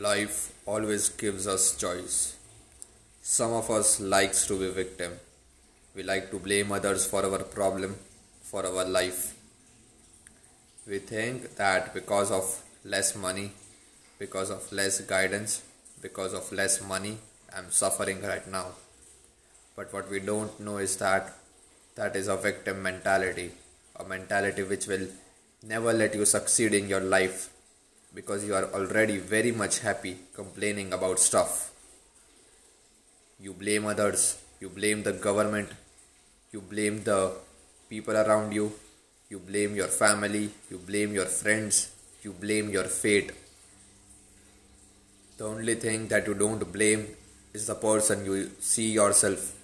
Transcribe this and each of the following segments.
Life always gives us choice. Some of us likes to be victim. We like to blame others for our problem, for our life. We think that because of less money, because of less guidance, because of less money, I'm suffering right now. But what we don't know is that that is a victim mentality, a mentality which will never let you succeed in your life because you are already very much happy complaining about stuff. You blame others, you blame the government, you blame the people around you, you blame your family, you blame your friends, you blame your fate. The only thing that you don't blame is the person you see yourself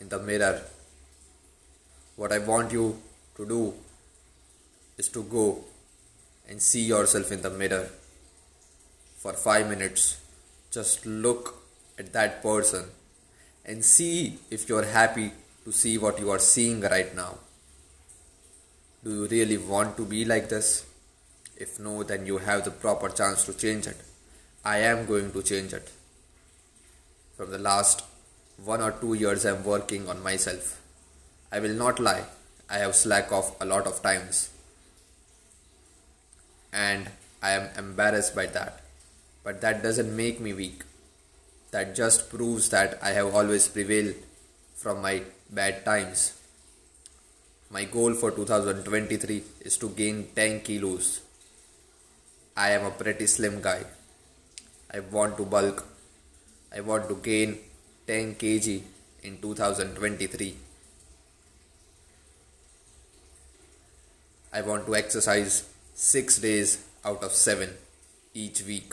in the mirror. What I want you to do is to go and see yourself in the mirror for 5 minutes. Just look at that person and see if you are happy to see what you are seeing right now. Do you really want to be like this? If no, then you have the proper chance to change it. I am going to change it. From the last one or two years, I am working on myself. I will not lie, I have slack off a lot of times and I am embarrassed by that. But that doesn't make me weak. That just proves that I have always prevailed from my bad times. My goal for 2023 is to gain 10 kilos. I am a pretty slim guy. I want to bulk. I want to gain 10 kg in 2023. I want to exercise six days out of seven each week.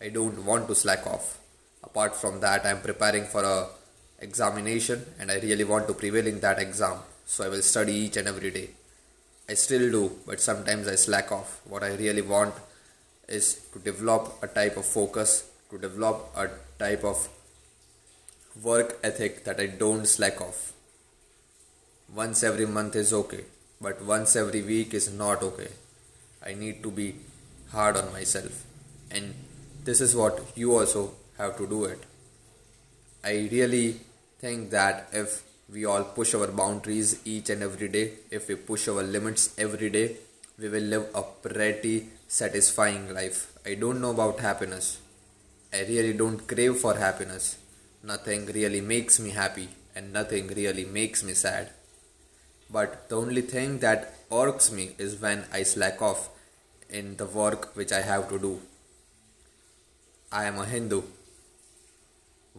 I don't want to slack off. Apart from that, I am preparing for a examination and I really want to prevail in that exam. So I will study each and every day. I still do, but sometimes I slack off. What I really want is to develop a type of focus, to develop a type of work ethic that I don't slack off. Once every month is okay, but once every week is not okay. I need to be hard on myself. And this is what you also have to do it. I really think that if we all push our boundaries each and every day, if we push our limits every day, we will live a pretty satisfying life. I don't know about happiness. I really don't crave for happiness. Nothing really makes me happy and nothing really makes me sad. But the only thing that irks me is when I slack off in the work which I have to do. I am a Hindu.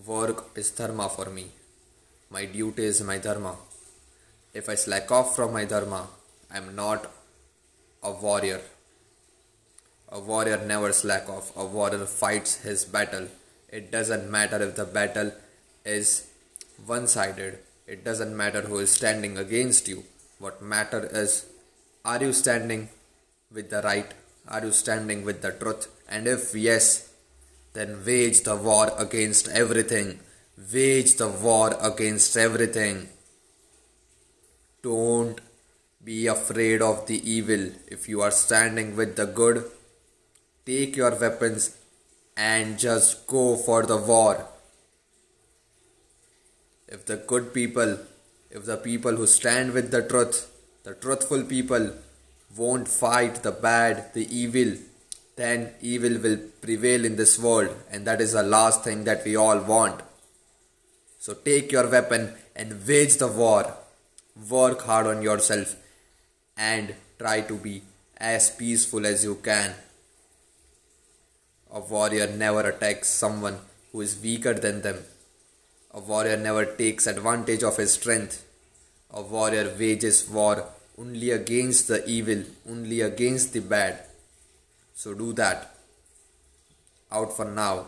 Work is dharma for me. My duty is my dharma. If I slack off from my dharma, I am not a warrior. A warrior never slack off. A warrior fights his battle. It doesn't matter if the battle is one sided. It doesn't matter who is standing against you. What matter is are you standing with the right? Are you standing with the truth? And if yes, then wage the war against everything. Wage the war against everything. Don't be afraid of the evil. If you are standing with the good, take your weapons and just go for the war. If the good people, if the people who stand with the truth, the truthful people won't fight the bad, the evil, then evil will prevail in this world, and that is the last thing that we all want. So take your weapon and wage the war. Work hard on yourself and try to be as peaceful as you can. A warrior never attacks someone who is weaker than them. A warrior never takes advantage of his strength. A warrior wages war only against the evil, only against the bad. So do that. Out for now.